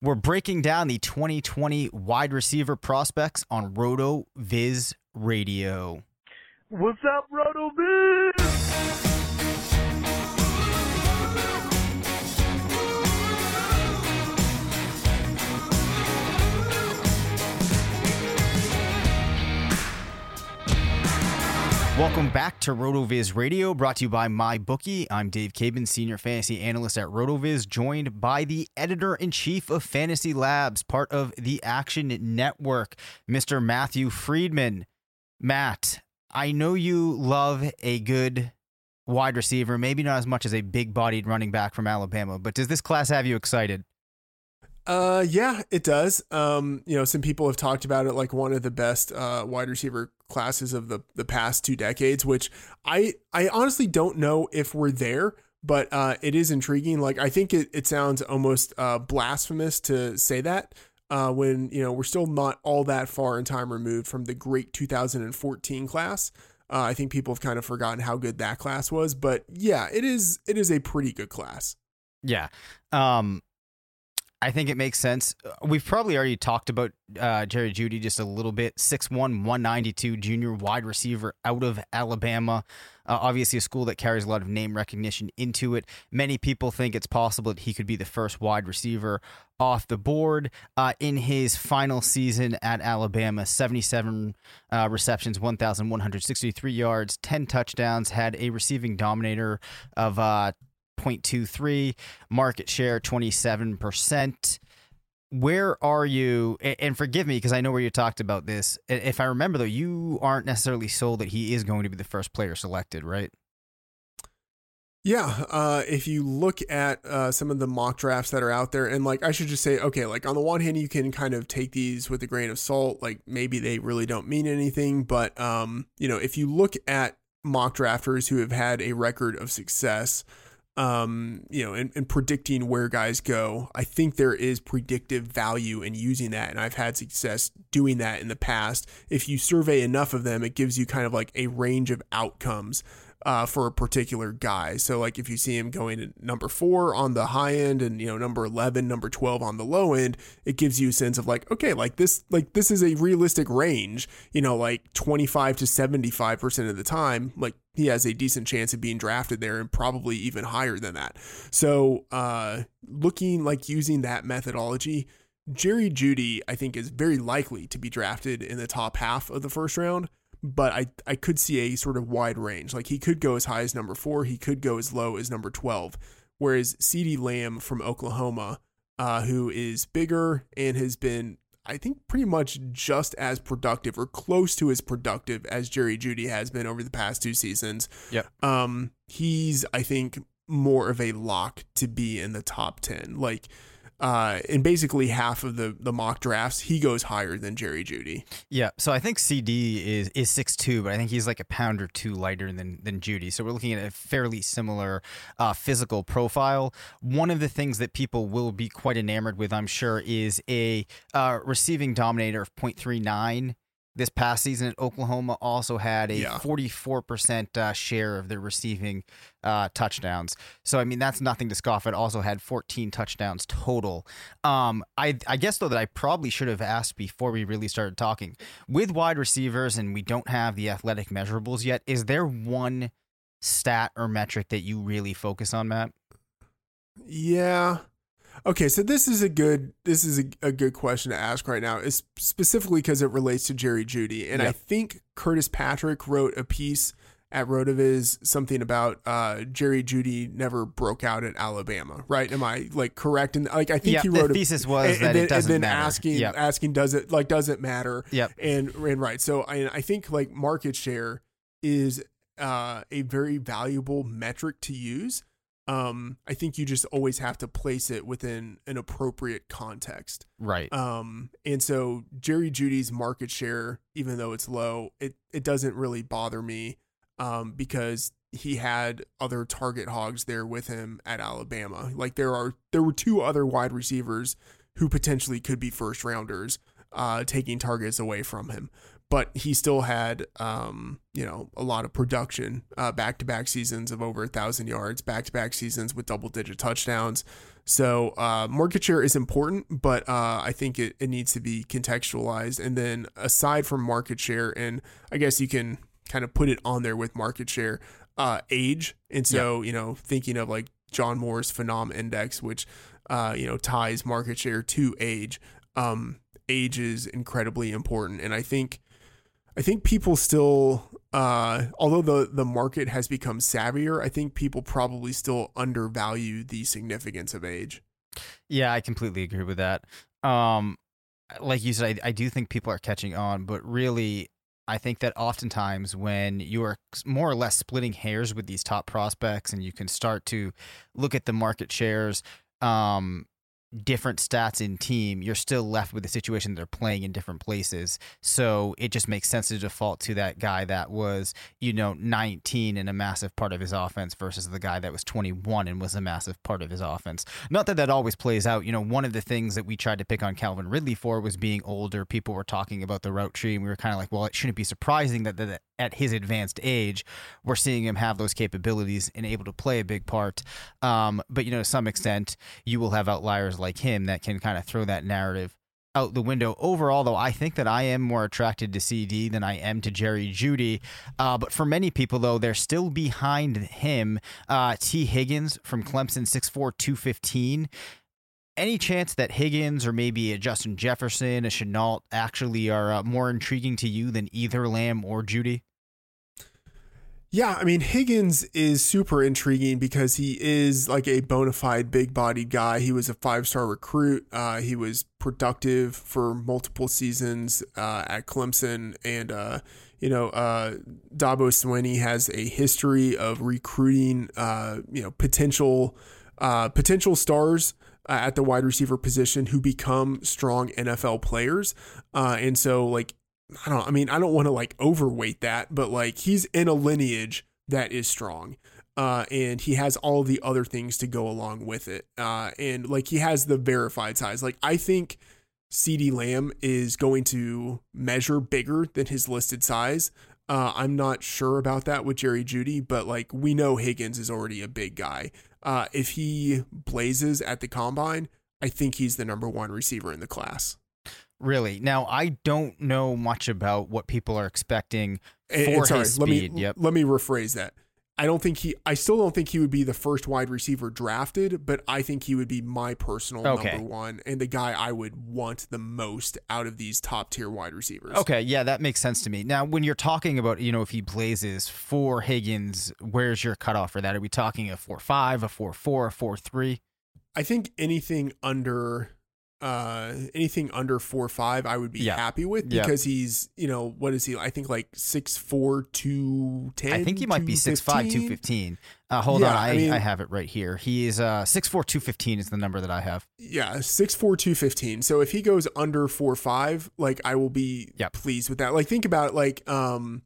We're breaking down the 2020 wide receiver prospects on Roto Viz Radio. What's up, Roto Viz? Welcome back to RotoViz Radio, brought to you by MyBookie. I'm Dave Caban, Senior Fantasy Analyst at RotoViz, joined by the Editor in Chief of Fantasy Labs, part of the Action Network, Mr. Matthew Freedman. Matt, I know you love a good wide receiver, maybe not as much as a big bodied running back from Alabama, but does this class have you excited? Uh, yeah, it does. Um, you know, some people have talked about it like one of the best uh, wide receiver classes of the the past two decades, which I I honestly don't know if we're there, but uh, it is intriguing. Like I think it it sounds almost uh, blasphemous to say that. Uh, when you know we're still not all that far in time removed from the great 2014 class, uh, I think people have kind of forgotten how good that class was. But yeah, it is it is a pretty good class. Yeah. Um, I think it makes sense. We've probably already talked about uh, Jerry Jeudy just a little bit. 6'1, 192 junior wide receiver out of Alabama. Uh, obviously, a school that carries a lot of name recognition into it. Many people think it's possible that he could be the first wide receiver off the board uh, in his final season at Alabama. 77 uh, receptions, 1,163 yards, 10 touchdowns, had a receiving dominator of uh, 0.23, market share 27%. Where are you? And forgive me because I know where you talked about this. If I remember, though, you aren't necessarily sold that he is going to be the first player selected, right? Yeah, uh, if you look at uh, some of the mock drafts that are out there, and like I should just say, okay, like on the one hand, you can kind of take these with a grain of salt, like maybe they really don't mean anything, but um, you know, if you look at mock drafters who have had a record of success, um, you know, and, and predicting where guys go. I think there is predictive value in using that. And I've had success doing that in the past. If you survey enough of them, it gives you kind of like a range of outcomes. Uh, for a particular guy. So like if you see him going to number four on the high end and you know number eleven, number twelve on the low end, it gives you a sense of like okay, like this like this is a realistic range. You know, like twenty five to seventy five percent of the time, like he has a decent chance of being drafted there and probably even higher than that. So uh, looking like using that methodology. Jerry Jeudy, I think, is very likely to be drafted in the top half of the first round but I, I could see a sort of wide range. Like he could go as high as number four, he could go as low as number 12. Whereas CeeDee Lamb from Oklahoma, uh, who is bigger and has been, I think, pretty much just as productive or close to as productive as Jerry Jeudy has been over the past two seasons. Yeah. Um, he's, I think, more of a lock to be in the top 10. Like, uh, in basically half of the the mock drafts, he goes higher than Jerry Jeudy. Yeah, so I think CeeDee is is six two, but I think he's like a pound or two lighter than than Jeudy. So we're looking at a fairly similar uh, physical profile. One of the things that people will be quite enamored with, I'm sure, is a uh, receiving dominator of 0.39 this past season at Oklahoma also had a Yeah. 44% uh, share of the receiving uh, touchdowns. So, I mean, that's nothing to scoff at. Also had 14 touchdowns total. Um, I, I guess, though, that I probably should have asked before we really started talking with wide receivers and we don't have the athletic measurables yet, is there one stat or metric that you really focus on, Matt? Yeah. Okay, so this is a good this is a, a good question to ask right now, is specifically because it relates to Jerry Jeudy, and I think Curtis Patrick wrote a piece at Rotoviz something about uh, Jerry Jeudy never broke out at Alabama, right? Am I like correct? And like I think Yeah, he the wrote a, thesis was and, that and then, it doesn't matter? and then matter. asking Yep. asking does it like does it matter? Yep. and and right so I, I think like market share is uh, a very valuable metric to use um, i think you just always have to place it within an appropriate context Right. um, and so jerry jeudy's market share even though it's low it, it doesn't really bother me um, because he had other target hogs there with him at alabama like there are there were two other wide receivers who potentially could be first rounders uh, taking targets away from him. But he still had, um, you know, a lot of production, back to back seasons of over a thousand yards, back to back seasons with double digit touchdowns. So uh, market share is important, but uh, I think it, it needs to be contextualized. And then aside from market share, and I guess you can kind of put it on there with market share, uh, age. And so, you know, thinking of like Jon Moore's Phenom Index, which, uh, you know, ties market share to age. Um, age is incredibly important. And I think, I think people still, uh, although the, the market has become savvier, I think people probably still undervalue the significance of age. Yeah, I completely agree with that. Um, like you said, I, I do think people are catching on, but really, I think that oftentimes when you are more or less splitting hairs with these top prospects, and you can start to look at the market shares, um, different stats in team, you're still left with the situation they're playing in different places. So it just makes sense to default to that guy that was, you know, 19 and a massive part of his offense versus the guy that was 21 and was a massive part of his offense. Not that that always plays out. You know, one of the things that we tried to pick on Calvin Ridley for was being older. People were talking about the route tree, and we were kind of like, well, it shouldn't be surprising that, that at his advanced age, we're seeing him have those capabilities and able to play a big part. Um, but, you know, to some extent, you will have outliers like him that can kind of throw that narrative out the window. Overall, though, I think that I am more attracted to CeeDee than I am to Jerry Jeudy. Uh, but for many people, though, they're still behind him. Uh, Tee Higgins from Clemson, 6'4, 215. Any chance that Higgins or maybe a Justin Jefferson, a Shenault actually are uh, more intriguing to you than either Lamb or Jeudy? Yeah, I mean Higgins is super intriguing because he is like a bona fide big bodied guy. He was a five star recruit. Uh, he was productive for multiple seasons uh, at Clemson, and uh, you know uh, Dabo Swinney has a history of recruiting uh, you know potential uh, potential stars at the wide receiver position who become strong NFL players, uh, and so like I don't I mean I don't want to like overweight that, but like he's in a lineage that is strong. Uh, and he has all the other things to go along with it. Uh, and like he has the verified size. Like I think CeeDee Lamb is going to measure bigger than his listed size. Uh, I'm not sure about that with Jerry Jeudy, but like we know Higgins is already a big guy. Uh, if he blazes at the combine, I think he's the number one receiver in the class. Really? Now, I don't know much about what people are expecting for And- and sorry, his let speed. me yep. let me rephrase that. I don't think he. I still don't think he would be the first wide receiver drafted, but I think he would be my personal Okay. number one and the guy I would want the most out of these top tier wide receivers. Okay, yeah, that makes sense to me. Now, when you're talking about, you know, if he blazes for Higgins, where's your cutoff for that? Are we talking a four five, a four four, a four three? I think anything under uh anything under four five I would be Yeah. happy with Yeah. because he's you know what is he I think like six four two ten I think he might be six five two fifteen Uh, hold Yeah, on, I I, mean- I have it right here. He is uh, 6'4", 215 is the number that I have. yeah six four two fifteen so if he goes under four five like I will be Yep. pleased with that like think about it like um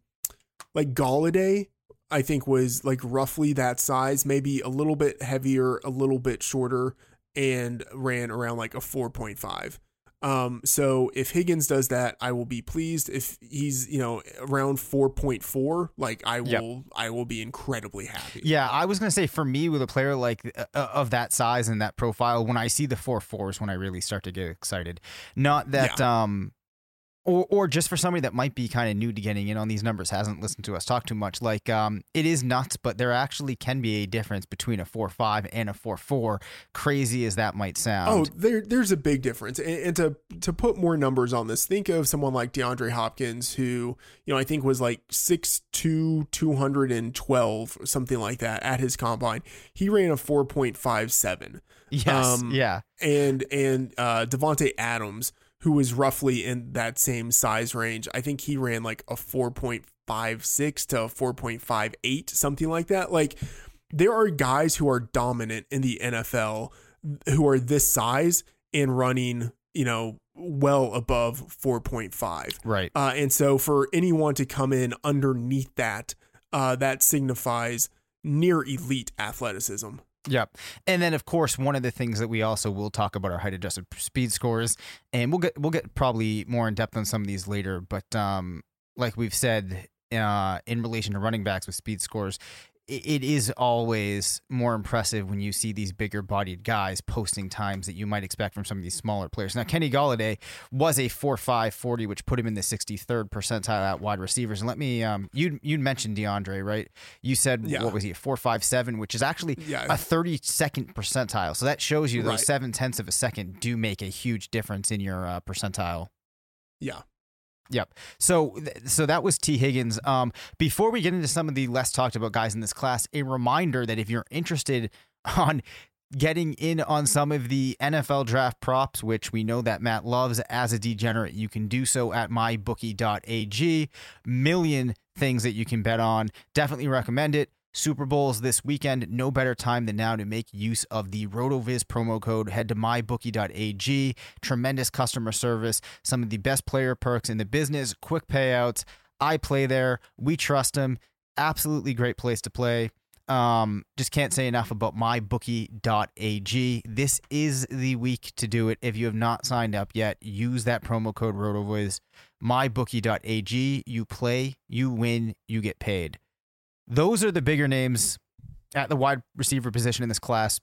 like Golladay I think was like roughly that size maybe a little bit heavier a little bit shorter and ran around like a 4.5 um so if Higgins does that I will be pleased if he's you know around 4.4 like I will Yep. I will be incredibly happy Yeah, I was gonna say for me with a player like uh, of that size and that profile, when I see the four fours, when I really start to get excited. Not that um, or or just for somebody that might be kind of new to getting in on these numbers, hasn't listened to us talk too much. Like um, it is nuts, but there actually can be a difference between a four five and a four four. Crazy as that might sound. Oh, there, there's a big difference. And, and to to put more numbers on this, think of someone like DeAndre Hopkins, who you know I think was like 6'2", 212, something like that at his combine. He ran a four point five seven. yes, um, yeah, And and uh, Davante Adams, who was roughly in that same size range, I think he ran like a four point five six to four point five eight, something like that. Like there are guys who are dominant in the NFL who are this size and running, you know, well above 4.5. right. Uh, and so for anyone to come in underneath that, uh, that signifies near elite athleticism. Yep. And then of course one of the things that we also will talk about are height adjusted speed scores and we'll get we'll get probably more in depth on some of these later, but um like we've said uh in relation to running backs with speed scores it is always more impressive when you see these bigger bodied guys posting times that you might expect from some of these smaller players. Now, Kenny Golladay was a 4.5 40, which put him in the 63rd percentile at wide receivers. And let me, um, you you mentioned DeAndre, right? You said, Yeah. what was he, a 4.57, which is actually Yeah. a 32nd percentile. So that shows you those Right. seven tenths of a second do make a huge difference in your uh, percentile. Yeah. Yep. So so that was Tee Higgins. Um, before we get into some of the less talked about guys in this class, a reminder that if you're interested on getting in on some of the NFL draft props, which we know that Matt loves as a degenerate, you can do so at mybookie.ag. Million things that you can bet on. Definitely recommend it. Super Bowls this weekend. No better time than now to make use of the RotoViz promo code. Head to mybookie.ag. Tremendous customer service. Some of the best player perks in the business. Quick payouts. I play there. We trust them. Absolutely great place to play. Um, just can't say enough about mybookie.ag. This is the week to do it. If you have not signed up yet, use that promo code RotoViz. Mybookie.ag. You play, you win, you get paid. Those are the bigger names at the wide receiver position in this class.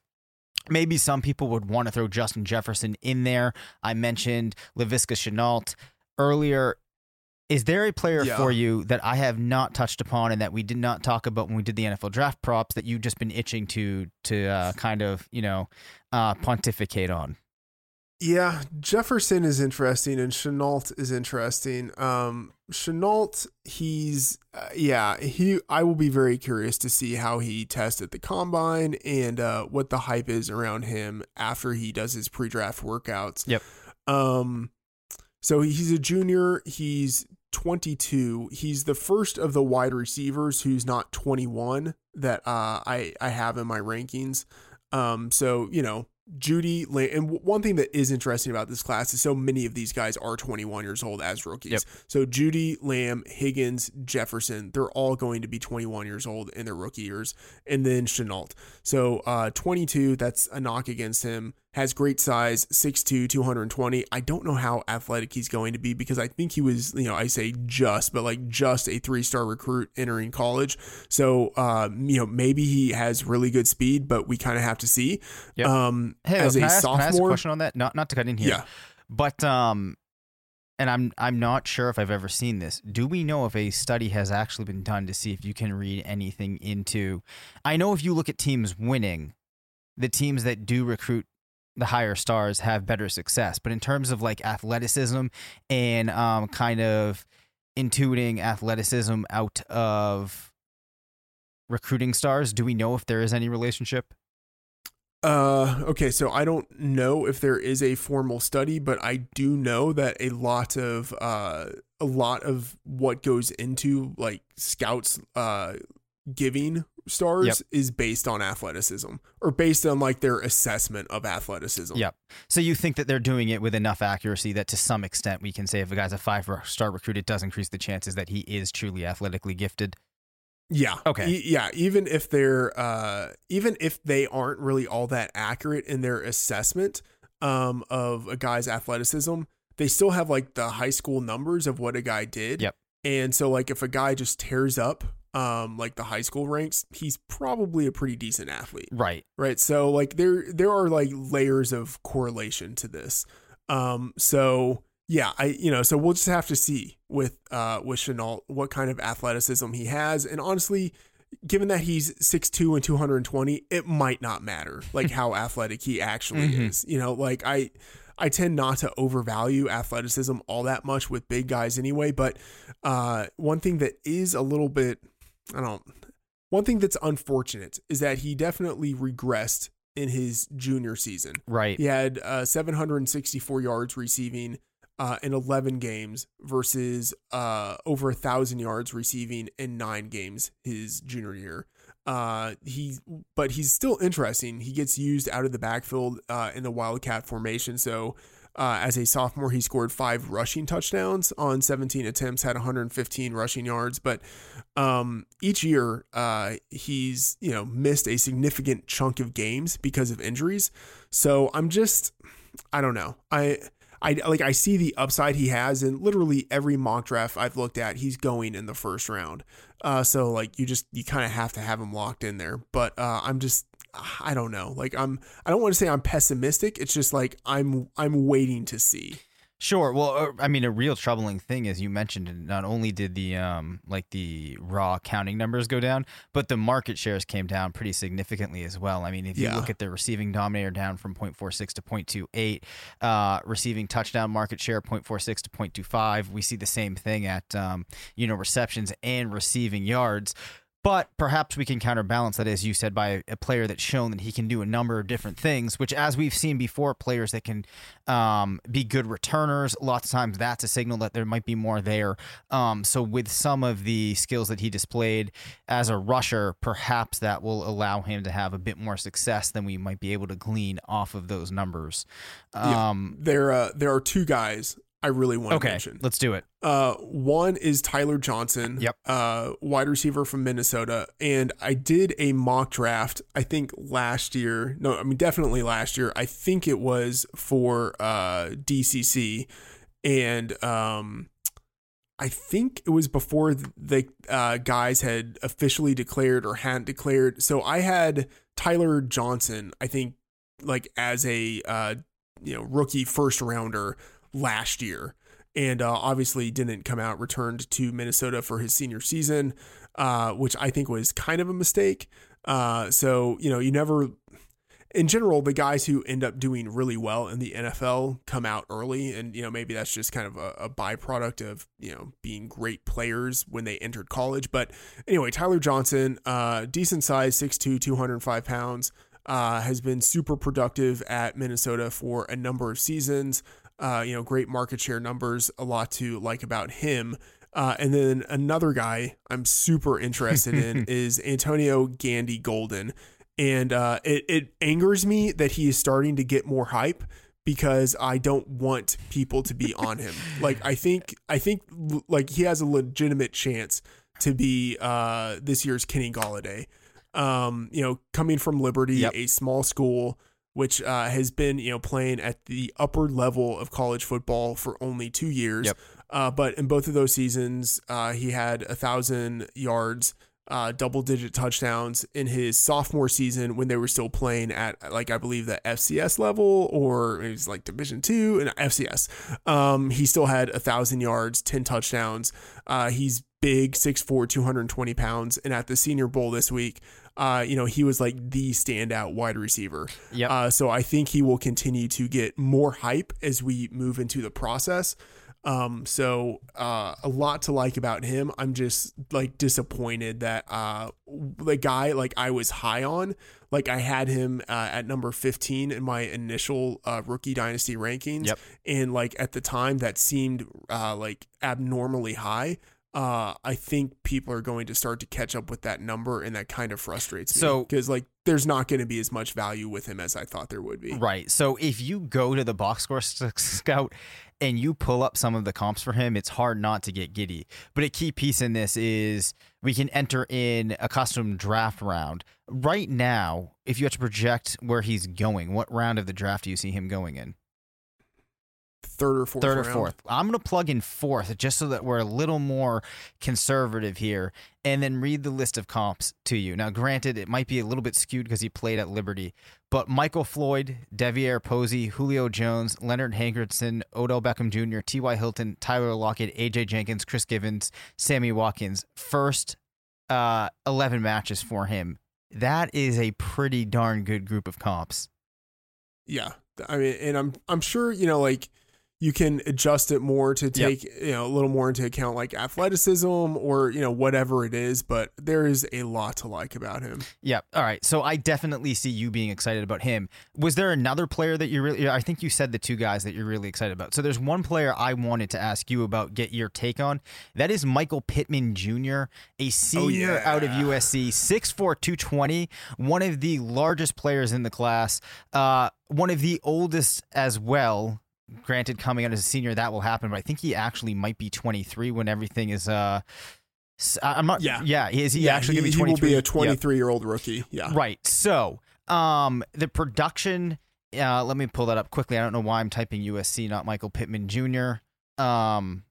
Maybe some people would want to throw Justin Jefferson in there. I mentioned Laviska Shenault earlier. Is there a player Yeah. for you that I have not touched upon and that we did not talk about when we did the NFL draft props that you've just been itching to to uh, kind of you know uh, pontificate on? Yeah, Jefferson is interesting and Shenault is interesting. Um, Shenault, he's uh, yeah, he. I will be very curious to see how he tests at the combine and uh, what the hype is around him after he does his pre-draft workouts. Yep. Um, so he's a junior. He's 22. He's the first of the wide receivers who's not 21 that uh, I I have in my rankings. Um, so you know, Jeudy, La- and one thing that is interesting about this class is so many of these guys are 21 years old as rookies. Yep. So Jeudy, Lamb, Higgins, Jefferson, they're all going to be 21 years old in their rookie years, and then Shenault. So uh, 22, that's a knock against him. Has great size, 6'2, 220. I don't know how athletic he's going to be because I think he was, you know, I say just, but like just a three star recruit entering college. So, uh, you know, maybe he has really good speed, but we kind of have to see. Yep. Um, Hey, as a I ask, ask a sophomore, question on that? Not not to cut in here. yeah. But um and I'm I'm not sure if I've ever seen this. Do we know if a study has actually been done to see if you can read anything into I know if you look at teams winning, the teams that do recruit the higher stars have better success. But in terms of like athleticism and um kind of intuiting athleticism out of recruiting stars, do we know if there is any relationship? Uh, okay, so I don't know if there is a formal study, but I do know that a lot of uh, a lot of what goes into like scouts uh giving stars Yep. is based on athleticism or based on like their assessment of athleticism. Yep. So you think that they're doing it with enough accuracy that to some extent we can say if a guy's a five star recruit, it does increase the chances that he is truly athletically gifted. Yeah. Okay. E- yeah. Even if they're, uh, even if they aren't really all that accurate in their assessment um, of a guy's athleticism, they still have like the high school numbers of what a guy did. Yep. And so, like, if a guy just tears up, um, like the high school ranks, he's probably a pretty decent athlete, Right. right? So, like, there there are like layers of correlation to this. Um, so yeah, I you know, so we'll just have to see with uh with Shenault what kind of athleticism he has, and honestly, given that he's 6'2 and 220, it might not matter like how athletic he actually Mhm. is. You know, like I I tend not to overvalue athleticism all that much with big guys anyway, but uh one thing that is a little bit I don't one thing that's unfortunate is that he definitely regressed in his junior season. Right. He had uh, 764 yards receiving uh, in 11 games versus uh, over a thousand yards receiving in nine games his junior year. Uh, he, but he's still interesting. He gets used out of the backfield uh, in the Wildcat formation. So, uh, as a sophomore, he scored five rushing touchdowns on 17 attempts, had 115 rushing yards. But um, each year, uh, he's you know missed a significant chunk of games because of injuries. So I'm just, I don't know. I I like I see the upside he has in literally every mock draft I've looked at. He's going in the first round. Uh, so like you just you kind of have to have him locked in there. But uh, I'm just I don't know. Like I'm I don't want to say I'm pessimistic. It's just like I'm I'm waiting to see. Sure. Well, uh, I mean, a real troubling thing, as you mentioned, not only did the um like the raw counting numbers go down, but the market shares came down pretty significantly as well. I mean, if you look at the receiving dominator down from 0.46 to 0.28, uh, receiving touchdown market share 0.46 to 0.25, we see the same thing at um you know receptions and receiving yards. But perhaps we can counterbalance that, as you said, by a player that's shown that he can do a number of different things, which, as we've seen before, players that can um, be good returners, lots of times that's a signal that there might be more there. Um, so, with some of the skills that he displayed as a rusher, perhaps that will allow him to have a bit more success than we might be able to glean off of those numbers. Yeah. Um, There uh, there are two guys I really want to okay, mention. let's do it. Uh, one is Tyler Johnson. Yep. Uh, wide receiver from Minnesota, and I did a mock draft. I think last year. No, I mean definitely last year. I think it was for uh DCC, and um, I think it was before the uh, guys had officially declared or hadn't declared. So I had Tyler Johnson. I think like as a uh, you know rookie first rounder last year and uh, obviously didn't come out returned to Minnesota for his senior season, uh, which I think was kind of a mistake. Uh, so you know, you never. In general, the guys who end up doing really well in the NFL come out early, and you know maybe that's just kind of a, a byproduct of you know being great players when they entered college. But anyway, Tyler Johnson, uh, decent size, 6'2", 205 pounds, uh, has been super productive at Minnesota for a number of seasons uh, you know, great market share numbers, a lot to like about him. Uh, and then another guy I'm super interested in is Antonio Gandy Golden. And uh, it, it angers me that he is starting to get more hype because I don't want people to be on him. Like I think I think like he has a legitimate chance to be uh, this year's Kenny Golladay. Um, you know, coming from Liberty, Yep. a small school, which uh, has been you know playing at the upper level of college football for only two years. Yep. Uh, but in both of those seasons, uh, he had a thousand yards, uh, double digit touchdowns in his sophomore season when they were still playing at like I believe the FCS level or it was like Division two and FCS. Um, he still had a thousand yards, ten touchdowns. Uh, he's big, 6'4", 220 pounds, and at the Senior Bowl this week, uh, you know, he was like the standout wide receiver. Yep. Uh, so I think he will continue to get more hype as we move into the process. Um, so uh, a lot to like about him. I'm just like disappointed that uh, the guy like I was high on, like I had him uh, at number 15 in my initial uh, rookie dynasty rankings, Yep. and like at the time that seemed uh, like abnormally high. Uh, I think people are going to start to catch up with that number, and that kind of frustrates me. So- because like there's not going to be as much value with him as I thought there would be. Right. So if you go to the box score scout and you pull up some of the comps for him, it's hard not to get giddy. But a key piece in this is we can enter in a custom draft round. Right now, if you have to project where he's going, what round of the draft do you see him going in? Third or fourth. Third or round. fourth. I'm going to plug in fourth just so that we're a little more conservative here and then read the list of comps to you. Now, granted, it might be a little bit skewed because he played at Liberty, but Michael Floyd, Devier Posey, Julio Jones, Leonard Hankerson, Odell Beckham Jr., T.Y. Hilton, Tyler Lockett, A.J. Jenkins, Chris Givens, Sammy Watkins. First uh, 11 matches for him. That is a pretty darn good group of comps. Yeah, I mean, and I'm I'm sure you know like you can adjust it more to take you know a little more into account like athleticism or you know whatever it is, but there is a lot to like about him. Yeah. All right. So I definitely see you being excited about him. Was there another player that you really? I think you said the two guys that you're really excited about. So there's one player I wanted to ask you about, get your take on. That is Michael Pittman Jr., a senior yeah. out of USC, 6'4", 220, one of the largest players in the class, uh, one of the oldest as well. Granted, coming out as a senior, that will happen, but I think he actually might be 23 when everything is. Uh, I'm not. Yeah. yeah. Is he actually going to he be will 23? be a Yep. 23 year old rookie. Yeah, Right. So, um, the production. Uh, let me pull that up quickly. I don't know why I'm typing USC, not Michael Pittman Jr. Um,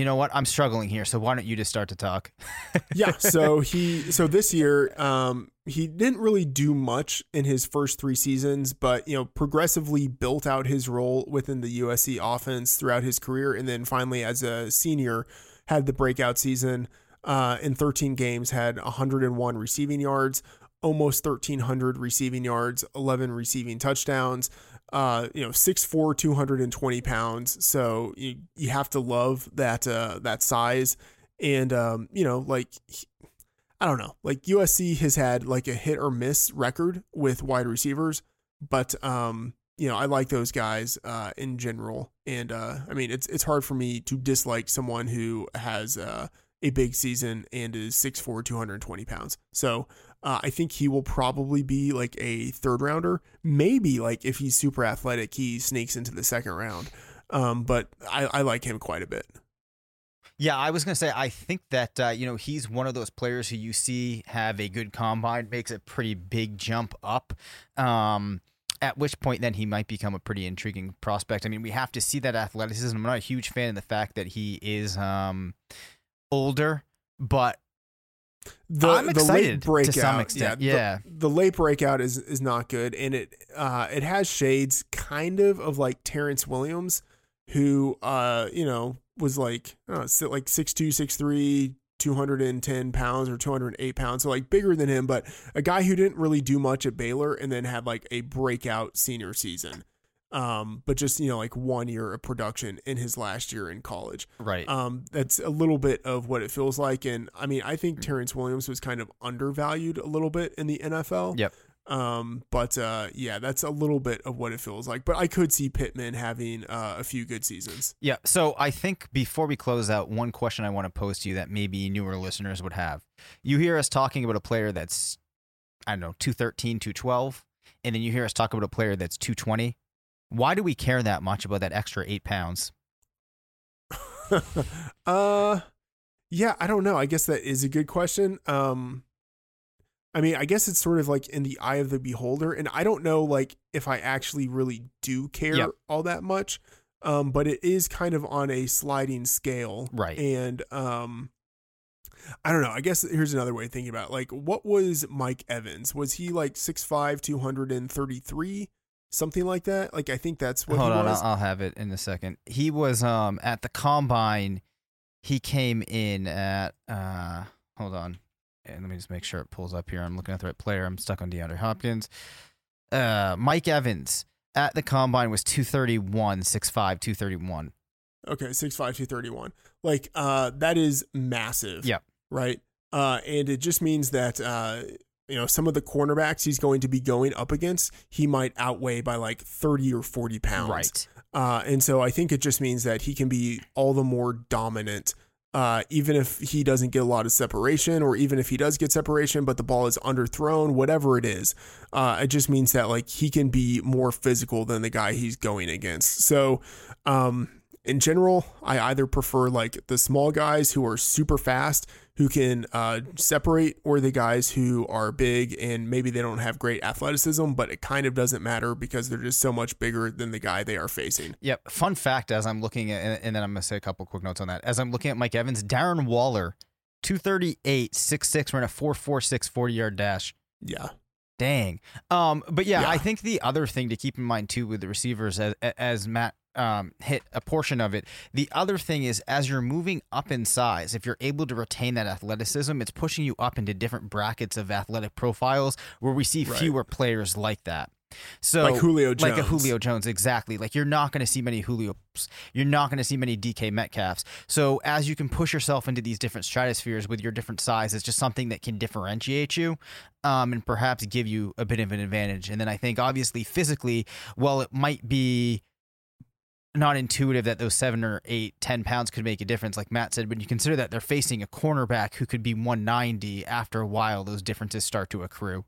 you know what? I'm struggling here. So why don't you just start to talk? yeah. So he so this year, um, he didn't really do much in his first three seasons, but you know, progressively built out his role within the USC offense throughout his career, and then finally as a senior, had the breakout season. Uh, in 13 games, had 101 receiving yards, almost 1,300 receiving yards, 11 receiving touchdowns. Uh, you know, 6'4", 220 pounds. So you you have to love that uh, that size, and um, you know, like I don't know, like USC has had like a hit or miss record with wide receivers, but um, you know, I like those guys uh, in general, and uh, I mean, it's it's hard for me to dislike someone who has uh, a big season and is 6'4", 220 pounds. So uh, I think he will probably be like a third rounder. Maybe like if he's super athletic, he sneaks into the second round. Um, but I, I like him quite a bit. Yeah, I was gonna say I think that uh, you know he's one of those players who you see have a good combine, makes a pretty big jump up. Um, at which point then he might become a pretty intriguing prospect. I mean, we have to see that athleticism. I'm not a huge fan of the fact that he is um, older, but The, I'm the excited late to breakout, some extent, the- yeah. The, late breakout is is not good, and it uh, it has shades kind of of like Terrance Williams, who uh you know was like si- like six two six three. 210 pounds or 208 pounds, so like bigger than him, but a guy who didn't really do much at Baylor and then had like a breakout senior season. Um, but just you know, like one year of production in his last year in college. right. Um, that's a little bit of what it feels like. And I mean, I think Terrance Williams was kind of undervalued a little bit in the NFL. Yep. Um, but uh, yeah, that's a little bit of what it feels like. But I could see Pittman having uh, a few good seasons. Yeah. So I think before we close out, one question I want to pose to you that maybe newer listeners would have. You hear us talking about a player that's, I don't know, 213, 212, and then you hear us talk about a player that's 220. Why do we care that much about that extra eight pounds? uh, yeah, I don't know. I guess that is a good question. Um, I mean, I guess it's sort of like in the eye of the beholder, and I don't know like if I actually really do care Yep. all that much. Um, but it is kind of on a sliding scale, Right. And um, I don't know. I guess here's another way of thinking about it. like what was Mike Evans? Was he like 6'5", 233? Something like that? Like I think that's what Hold he on, was. I'll, I'll have it in a second. He was um at the combine. He came in at uh hold on, and let me just make sure it pulls up here. I'm looking at the right player. I'm stuck on DeAndre Hopkins. Uh, Mike Evans at the combine was 231, 6'5", 231. Okay, 6'5", 231. Like uh, that is massive. Yeah. Right. Uh, and it just means that uh, you know some of the cornerbacks he's going to be going up against, he might outweigh by like thirty or forty pounds. Right. Uh, and so I think it just means that he can be all the more dominant, uh, even if he doesn't get a lot of separation, or even if he does get separation, but the ball is underthrown, whatever it is. Uh, it just means that like he can be more physical than the guy he's going against. So, um, in general, I either prefer like the small guys who are super fast, who can uh, separate, or the guys who are big and maybe they don't have great athleticism, but it kind of doesn't matter because they're just so much bigger than the guy they are facing. Yep. Fun fact as I'm looking at, and, then I'm going to say a couple quick notes on that. As I'm looking at Mike Evans, Darren Waller, 238, 6'6, ran a 4'4'6 40 yard dash. Yeah. Dang. Um, but yeah, Yeah. I think the other thing to keep in mind too with the receivers, as, as Matt um, hit a portion of it, the other thing is as you're moving up in size, if you're able to retain that athleticism, it's pushing you up into different brackets of athletic profiles where we see Right. fewer players like that. So Like Julio like a Julio Jones, exactly. Like you're not going to see many Julio's. You're not going to see many DK Metcalfs. So as you can push yourself into these different stratospheres with your different size, it's just something that can differentiate you, um, and perhaps give you a bit of an advantage. And then I think obviously physically, while it might be not intuitive that those seven or eight, ten pounds could make a difference, like Matt said, when you consider that they're facing a cornerback who could be 190, after a while those differences start to accrue.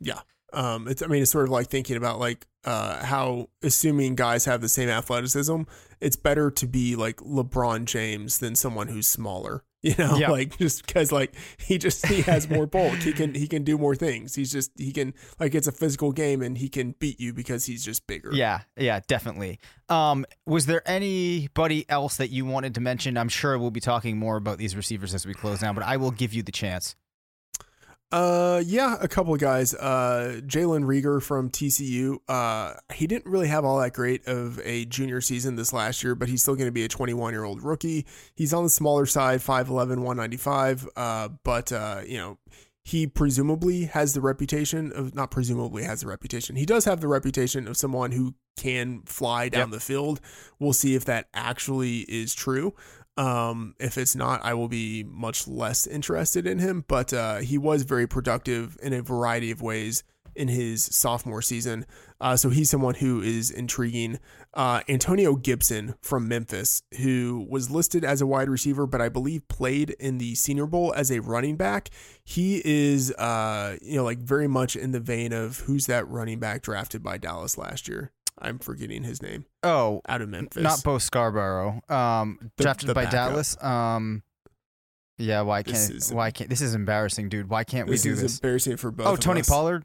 Yeah. Um, it's, I mean, it's sort of like thinking about like uh, how assuming guys have the same athleticism, it's better to be like LeBron James than someone who's smaller. You know, Yeah. like just because like he just he has more bulk, he can he can do more things. He's just he can like it's a physical game and he can beat you because he's just bigger. Yeah, yeah, definitely. Um, was there anybody else that you wanted to mention? I'm sure we'll be talking more about these receivers as we close down, but I will give you the chance. Uh, yeah, a couple of guys. Uh, Jalen Reagor from TCU. Uh, he didn't really have all that great of a junior season this last year, but he's still going to be a 21 year old rookie. He's on the smaller side, 5'11, 195. Uh, but, uh, you know, he presumably has the reputation of, not presumably has the reputation. He does have the reputation of someone who can fly down Yep. the field. We'll see if that actually is true. Um, if it's not, I will be much less interested in him. But uh, he was very productive in a variety of ways in his sophomore season. Uh, so he's someone who is intriguing. Uh, Antonio Gibson from Memphis, who was listed as a wide receiver, but I believe played in the Senior Bowl as a running back. He is, uh, you know, like very much in the vein of who's that running back drafted by Dallas last year. I'm forgetting his name. Oh, Out of Memphis. not Bo Scarborough. Um, The- drafted the by backup. Dallas. Um, yeah. Why can't? is- why can't? This is embarrassing, dude. Why can't we do is this? embarrassing for both. Oh, Tony us. Pollard.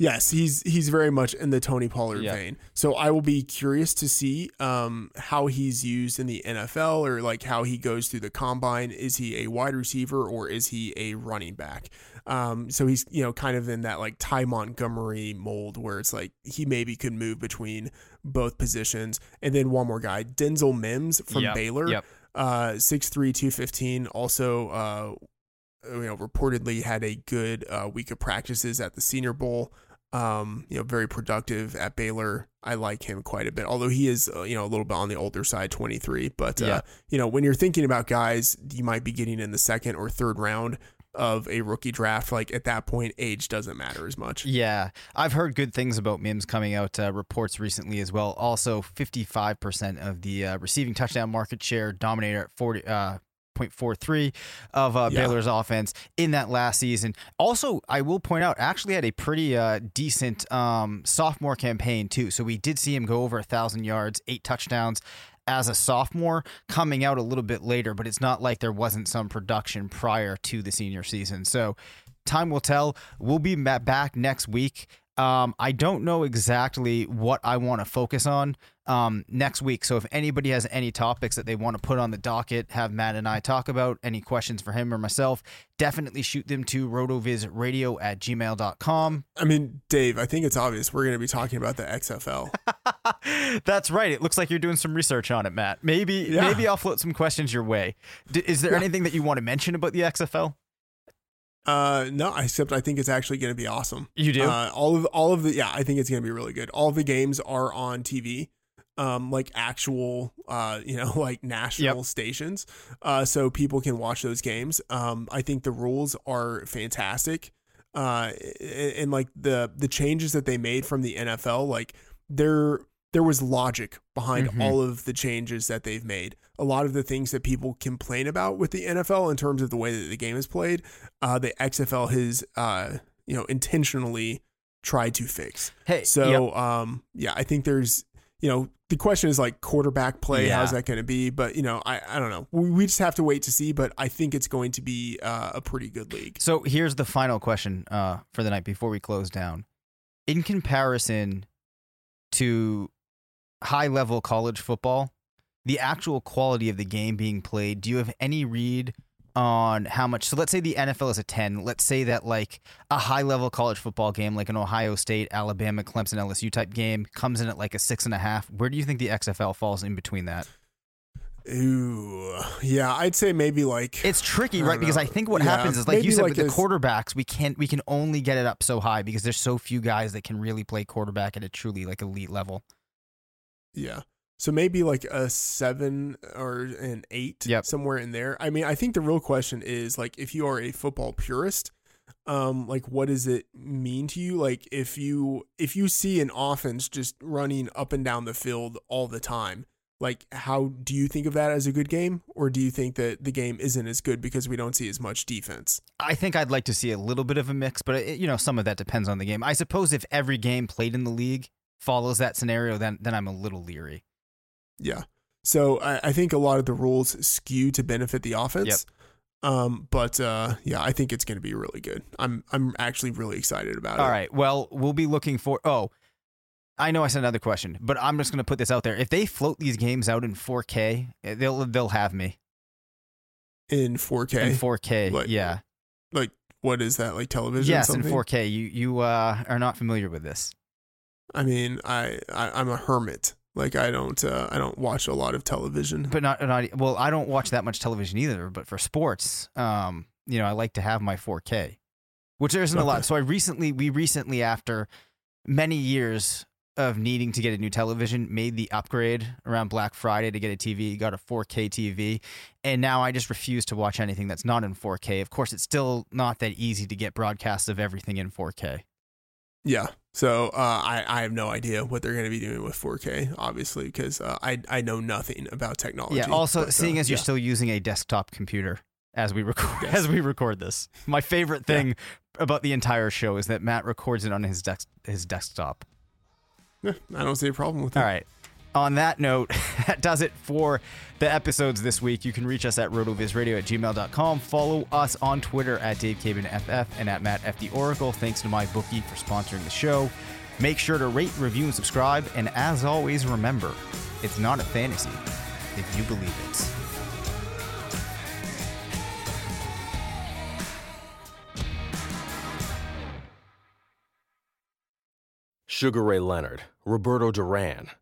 Yes, he's he's very much in the Tony Pollard Yeah. vein. So I will be curious to see um, how he's used in the NFL or like how he goes through the combine. Is he a wide receiver or is he a running back? Um, so he's you know kind of in that like Ty Montgomery mold where it's like he maybe could move between both positions. And then one more guy, Denzel Mims from Yep, Baylor Yep. uh 6'3 215 also uh you know reportedly had a good uh week of practices at the senior bowl um you know very productive at Baylor I like him quite a bit although he is uh, you know a little bit on the older side 23 but uh Yeah. you know when you're thinking about guys you might be getting in the second or third round of a rookie draft like at that point age doesn't matter as much Yeah, I've heard good things about Mims coming out uh, reports recently as well. Also, 55% of the uh, receiving touchdown market share, dominator at 40. Uh, 0.43 of uh, Yeah. Baylor's offense in that last season. Also, I will point out, actually had a pretty uh, decent um, sophomore campaign too. So we did see him go over a thousand yards, eight touchdowns as a sophomore, coming out a little bit later. But it's not like there wasn't some production prior to the senior season. So time will tell. We'll be back next week. Um, I don't know exactly what I want to focus on um, next week. So if anybody has any topics that they want to put on the docket, have Matt and I talk about, any questions for him or myself, definitely shoot them to rotovizradio at gmail.com. I mean, Dave, I think it's obvious we're going to be talking about the XFL. That's right. It looks like you're doing some research on it, Matt. Maybe Yeah. maybe I'll float some questions your way. D- is there Yeah. anything that you want to mention about the XFL? Uh, no, except I think it's actually going to be awesome. You do? Uh, all of all of the yeah, I think it's going to be really good. All the games are on TV, um, like actual, uh, you know, like national stations, uh, so people can watch those games. Um, I think the rules are fantastic, uh, and, and like the the changes that they made from the NFL, like there there was logic behind Mhm. all of the changes that they've made. A lot of the things that people complain about with the NFL in terms of the way that the game is played, uh, the XFL has, uh, you know, intentionally tried to fix. Hey, So, yep. um, yeah, I think there's, you know, the question is like quarterback play. Yeah. How's that going to be? But you know, I, I don't know. We, we just have to wait to see. But I think it's going to be uh, a pretty good league. So here's the final question uh, for the night before we close down. In comparison to high level college football, the actual quality of the game being played, do you have any read on how much? So let's say the NFL is a 10. Let's say that like a high level college football game, like an Ohio State, Alabama, Clemson, LSU type game, comes in at like a six and a half. Where do you think the XFL falls in between that? Ooh, yeah, I'd say maybe like It's tricky, right? Because. I think what Yeah, happens is, like you said, like with the quarterbacks, we can't we can only get it up so high because there's so few guys that can really play quarterback at a truly like elite level. Yeah. So maybe like a seven or an eight, Yep. somewhere in there. I mean, I think the real question is like if you are a football purist, um, like what does it mean to you? Like if you if you see an offense just running up and down the field all the time, like how do you think of that as a good game, or do you think that the game isn't as good because we don't see as much defense? I think I'd like to see a little bit of a mix, but it, you know, some of that depends on the game. I suppose if every game played in the league follows that scenario, then then I'm a little leery. Yeah. So I, I think a lot of the rules skew to benefit the offense. Um, but uh, yeah, I think it's going to be really good. I'm I'm actually really excited about it. All right. Well, we'll be looking for. Oh, I know I said another question, but I'm just going to put this out there. If they float these games out in 4K, eh, they'll they'll have me In 4K. in 4K. Like, yeah. like what is that? Like television? Yes, in something? 4K. You you uh, are not familiar with this. I mean, I, I I'm a hermit. Like I don't uh, I don't watch a lot of television. but not, not well i don't watch that much television either but for sports um you know i like to have my 4k which there isn't a lot so i recently we recently after many years of needing to get a new television made the upgrade around black friday to get a tv got a 4k tv and now i just refuse to watch anything that's not in 4k of course it's still not that easy to get broadcasts of everything in 4k Yeah. So uh, I I have no idea what they're going to be doing with 4K, obviously, because uh, I I know nothing about technology. yeah also but, uh, seeing as you're yeah. still using a desktop computer as we record Yes. as we record this my favorite Yeah. thing about the entire show is that matt records it on his desk his desktop Yeah, I don't see a problem with it. all right on that note that does it for the episodes this week. You can reach us at rotovizradio at gmail.com follow us on twitter at davecabanff and at mattftheoracle thanks to MyBookie for sponsoring the show. Make sure to rate review and subscribe. And as always remember it's not a fantasy if you believe it. Sugar Ray Leonard, Roberto Duran,